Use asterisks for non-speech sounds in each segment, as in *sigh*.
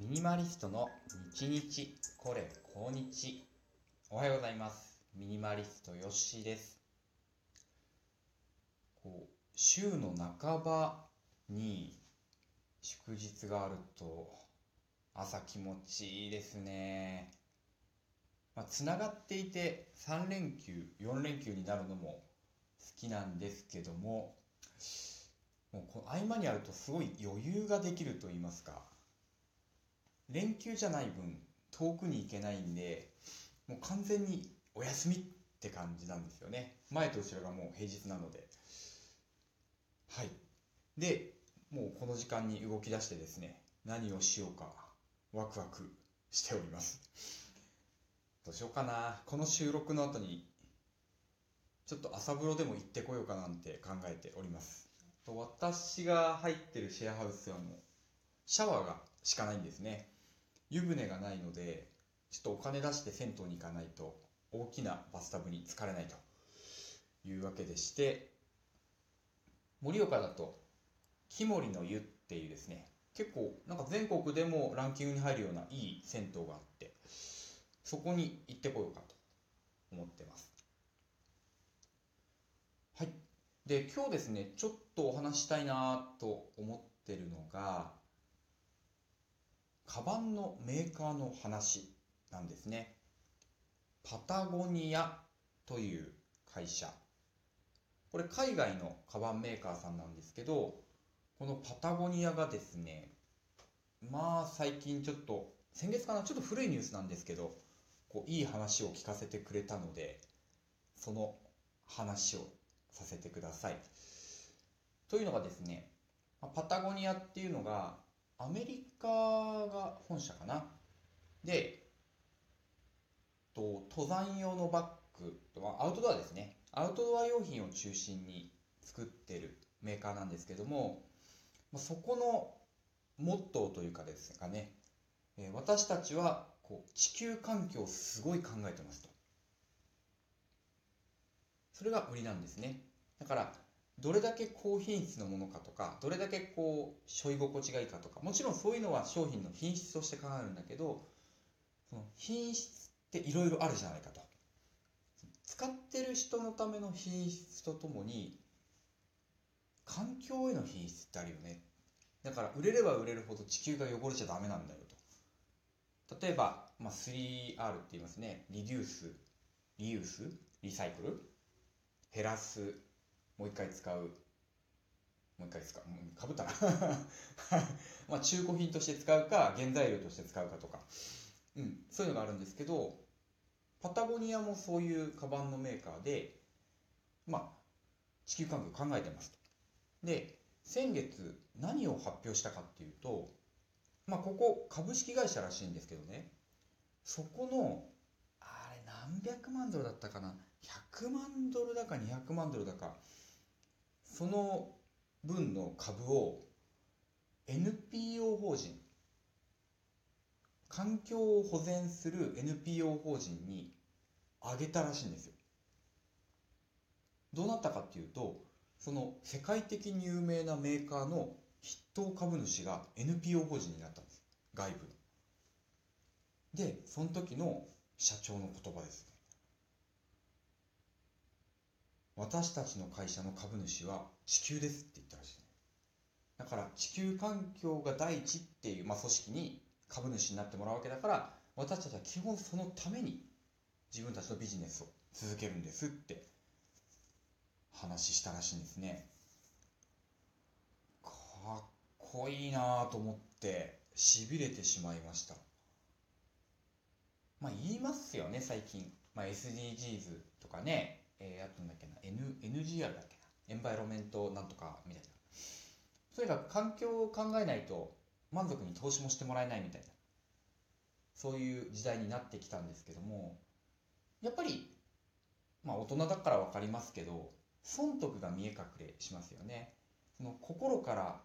ミニマリストの日日これ今日。おはようございます。ミニマリストよっしーです。こう週の半ばに祝日があると朝気持ちいいですね。まあ、つながっていて3連休4連休になるのも好きなんですけどももうこの合間にあるとすごい余裕ができると言いますか。連休じゃない分遠くに行けないんでもう完全にお休みって感じなんですよね。前と後ろがもう平日なので。はい。でもうこの時間に動き出してですね何をしようかワクワクしております。どうしようかな。この収録の後にちょっと朝風呂でも行ってこようかなんて考えております。私が入ってるシェアハウスはもうシャワーがしかないんですね。湯船がないのでちょっとお金出して銭湯に行かないと大きなバスタブに浸かれないというわけでして盛岡だと木森の湯っていうですね結構なんか全国でもランキングに入るようないい銭湯があってそこに行ってこようかと思ってます。はい。で今日ですねちょっとお話したいなと思ってるのがカバンのメーカーの話なんですね。パタゴニアという会社。これ海外のカバンメーカーさんなんですけどこのパタゴニアがですねまあ最近ちょっと先月かなちょっと古いニュースなんですけどこういい話を聞かせてくれたのでその話をさせてください。というのがですねパタゴニアっていうのがアメリカが本社かな。でと登山用のバッグアウトドアですね。アウトドア用品を中心に作ってるメーカーなんですけどもそこのモットーというかですかね。私たちはこう地球環境をすごい考えてますと。それが売りなんですね。だからどれだけ高品質のものかとかどれだけこう背負い心地がいいかとかもちろんそういうのは商品の品質として考えるんだけどその品質っていろいろあるじゃないかと。使ってる人のための品質とともに環境への品質ってあるよね。だから売れれば売れるほど地球が汚れちゃダメなんだよと。例えば、まあ、3R って言いますね。リデュースリユースリサイクル減らす。もう一回使う。もう一回使う。かぶったな。*laughs* まあ中古品として使うか原材料として使うかとか、うん、そういうのがあるんですけどパタゴニアもそういうカバンのメーカーでまあ地球環境考えてますと。で先月何を発表したかっていうとまあここ株式会社らしいんですけどね。そこのあれ何百万ドルだったかな？100万ドルだか200万ドルだか。その分の株を NPO 法人環境を保全する NPO 法人にあげたらしいんですよ。どうなったかっていうとその世界的に有名なメーカーの筆頭株主が NPO 法人になったんです。外部でその時の社長の言葉です。私たちの会社の株主は地球ですって言ったらしい、ね、だから地球環境が第一っていう、まあ、組織に株主になってもらうわけだから私たちは基本そのために自分たちのビジネスを続けるんですって話したらしいんですね。かっこいいなと思ってしびれてしまいました。まあ言いますよね最近、まあ、SDGs とかね。えー、あとなんだっけな、N、NGR だっけな、エンバイロメントなんとかみたいな。とにかく環境を考えないと満足に投資もしてもらえないみたいな、そういう時代になってきたんですけども、やっぱり、まあ大人だから分かりますけど、損得が見え隠れしますよね。その心から、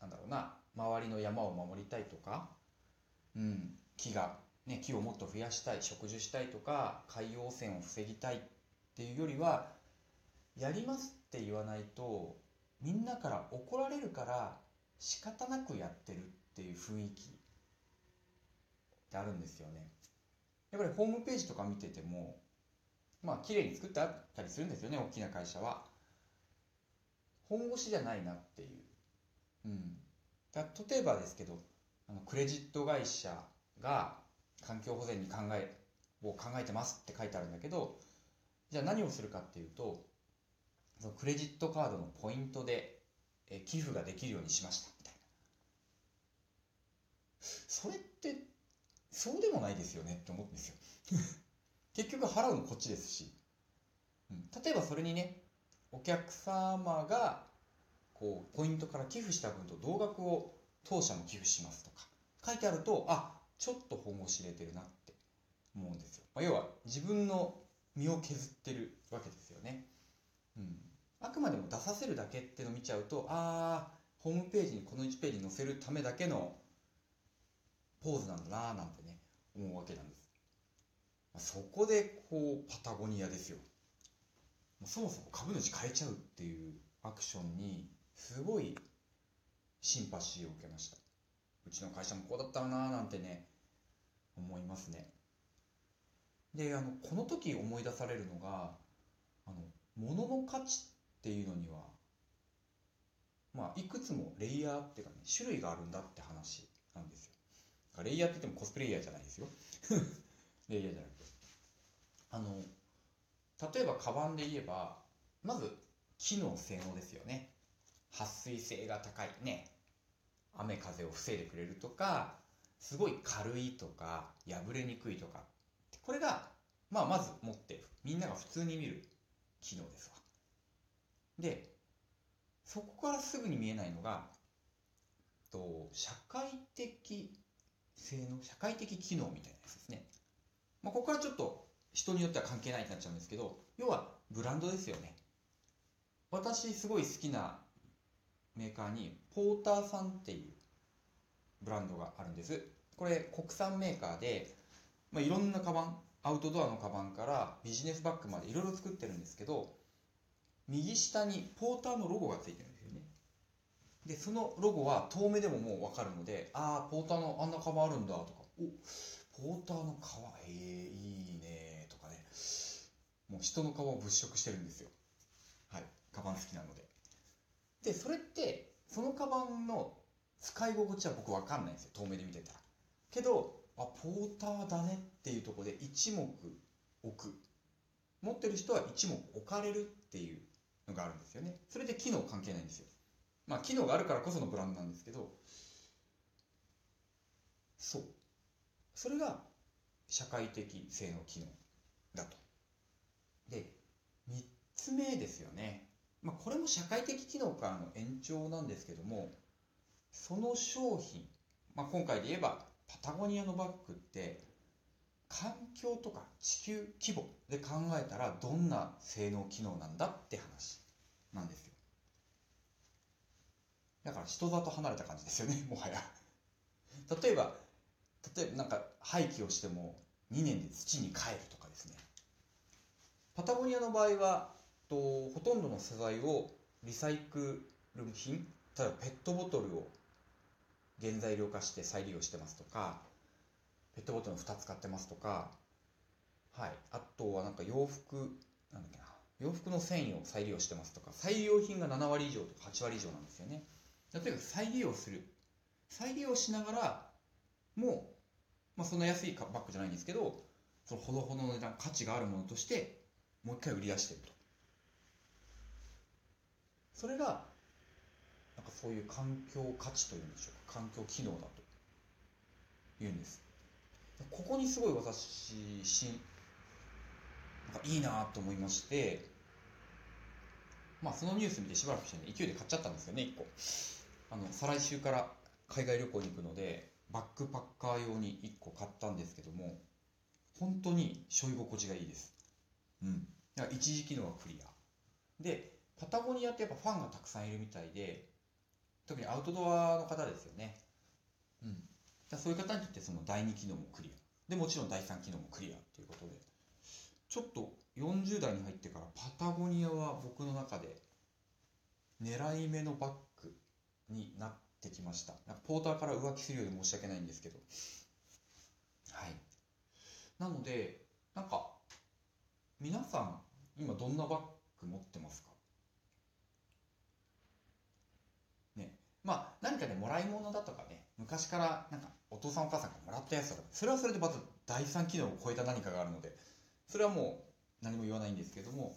なんだろうな、周りの山を守りたいとか、うん、木がね、木をもっと増やしたい植樹したいとか海洋汚染を防ぎたいっていうよりはやりますって言わないとみんなから怒られるから仕方なくやってるっていう雰囲気ってあるんですよね。やっぱりホームページとか見ててもまあ綺麗に作ってあったりするんですよね大きな会社は。本腰じゃないなっていう。うん。だ例えばですけどあのクレジット会社が環境保全に考えを考えてますって書いてあるんだけどじゃあ何をするかっていうとそのクレジットカードのポイントでえ寄付ができるようにしましたみたいな。それってそうでもないですよねって思うんですよ。*laughs* 結局払うのこっちですし、うん、例えばそれにねお客様がこうポイントから寄付した分と同額を当社も寄付しますとか。書いてあるとあちょっと本腰入れてるなって思うんですよ、まあ、要は自分の身を削ってるわけですよね、うん、あくまでも出させるだけっての見ちゃうとああホームページにこの1ページ載せるためだけのポーズなんだなーなんてね思うわけなんです、まあ、そこでこうパタゴニアですよ。そもそも株主変えちゃうっていうアクションにすごいシンパシーを受けました。うちの会社もこうだったらなーなんてね思いますね。であのこの時思い出されるのがあの物の価値っていうのにはまあいくつもレイヤーっていうかね種類があるんだって話なんですよ。レイヤーって言ってもコスプレイヤーじゃないですよ。*laughs* レイヤーじゃなくて。あの例えばカバンで言えばまず機能性能ですよね。撥水性が高いね。雨風を防いでくれるとかすごい軽いとか破れにくいとかこれが、まあ、まず持ってみんなが普通に見る機能ですわ。でそこからすぐに見えないのがと社会的性能社会的機能みたいなやつですね、まあ、ここからちょっと人によっては関係ないになっちゃうんですけど要はブランドですよね。私すごい好きなメーカーにポーターさんっていうブランドがあるんです。これ国産メーカーで、まあ、いろんなカバンアウトドアのカバンからビジネスバッグまでいろいろ作ってるんですけど右下にポーターのロゴがついてるんですよね。でそのロゴは遠目でももう分かるのでああポーターのあんなカバンあるんだとかおポーターの革ええいいねとかね。もう人の顔を物色してるんですよ。はいカバン好きなので。でそれってそのカバンの使い心地は僕分かんないんですよ。遠目で見てたら。けどあポーターだねっていうところで一目置く。持ってる人は一目置かれるっていうのがあるんですよね。それで機能関係ないんですよ。まあ機能があるからこそのブランドなんですけど。そう。それが社会的性能機能だと。で3つ目ですよね。まあ、これも社会的機能からの延長なんですけども。その商品、まあ、今回で言えばパタゴニアのバッグって環境とか地球規模で考えたらどんな性能機能なんだって話なんですよ。だから人里離れた感じですよね *laughs* もはや。例えば例えばなんか廃棄をしても2年で土に帰るとかですね。パタゴニアの場合はとほとんどの素材をリサイクル品例えばペットボトルを原材料化して再利用してますとかペットボトルの蓋使ってますとかはい。あとはなんか洋服なんだっけな洋服の繊維を再利用してますとか再利用品が7割以上とか8割以上なんですよね。例えば再利用する。再利用しながらもう、まあ、そんな安いバッグじゃないんですけどそのほどほどの値段価値があるものとしてもう一回売り出してると。それがなんかそういう環境価値というんでしょうか。環境機能だというんです。ここにすごい私しなんかいいなと思いましてまあそのニュース見てしばらくしてね勢いで買っちゃったんですよね1個。あの再来週から海外旅行に行くのでバックパッカー用に1個買ったんですけども本当に背負い心地がいいです。うん。一時機能はクリア。でパタゴニアってやっぱファンがたくさんいるみたいで特にアウトドアの方ですよね。うん。そういう方にとってその第2機能もクリア。でもちろん第3機能もクリアっていうことで。ちょっと40代に入ってからパタゴニアは僕の中で狙い目のバッグになってきました。なんかポーターから浮気するようで申し訳ないんですけど。はい。なのでなんか皆さん今どんなバッグ持ってますかねまあ何かねもらい物だとかね昔からなんかお父さんお母さんがもらったやつとかそれはそれでまた第三機能を超えた何かがあるのでそれはもう何も言わないんですけども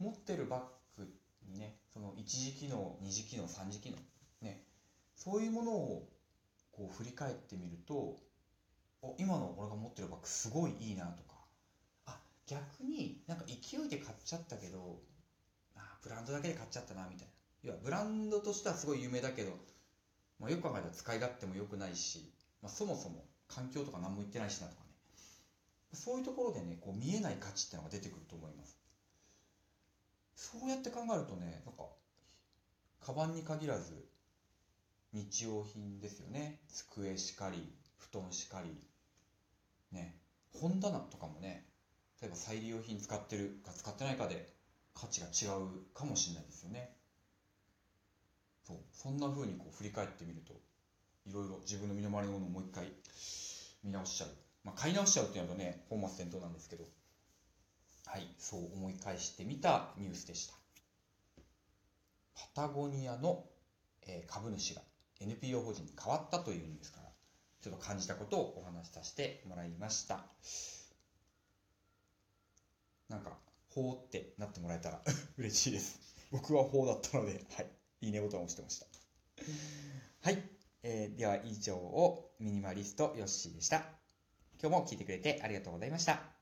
持ってるバッグにねその一次機能二次機能三次機能ねそういうものをこう振り返ってみるとお今の俺が持ってるバッグすごいいいなとかあ逆になんか勢いで買っちゃったけどあブランドだけで買っちゃったなみたいな。要はブランドとしてはすごい有名だけど、まあ、よく考えたら使い勝手も良くないし、まあ、そもそも環境とか何も言ってないしなとかね。そういうところでねこう見えない価値っていうのが出てくると思います。そうやって考えるとねなんかカバンに限らず日用品ですよね。机しかり布団しかりね。本棚とかもね例えば再利用品使ってるか使ってないかで価値が違うかもしれないですよね。そうそんな風にこう振り返ってみるといろいろ自分の身の回りのものをもう一回見直しちゃう、まあ、買い直しちゃうっていうのはね本末転倒なんですけど。はいそう思い返してみたニュースでした。パタゴニアの、えー株主が NPO 法人に変わったというんですからちょっと感じたことをお話しさせてもらいました。なんかほーってなってもらえたら *laughs* 嬉しいです。僕はほーだったので、はい、いいねボタンを押してました。はい、えーでは以上をミニマリストヨッシーでした。今日も聞いてくれてありがとうございました。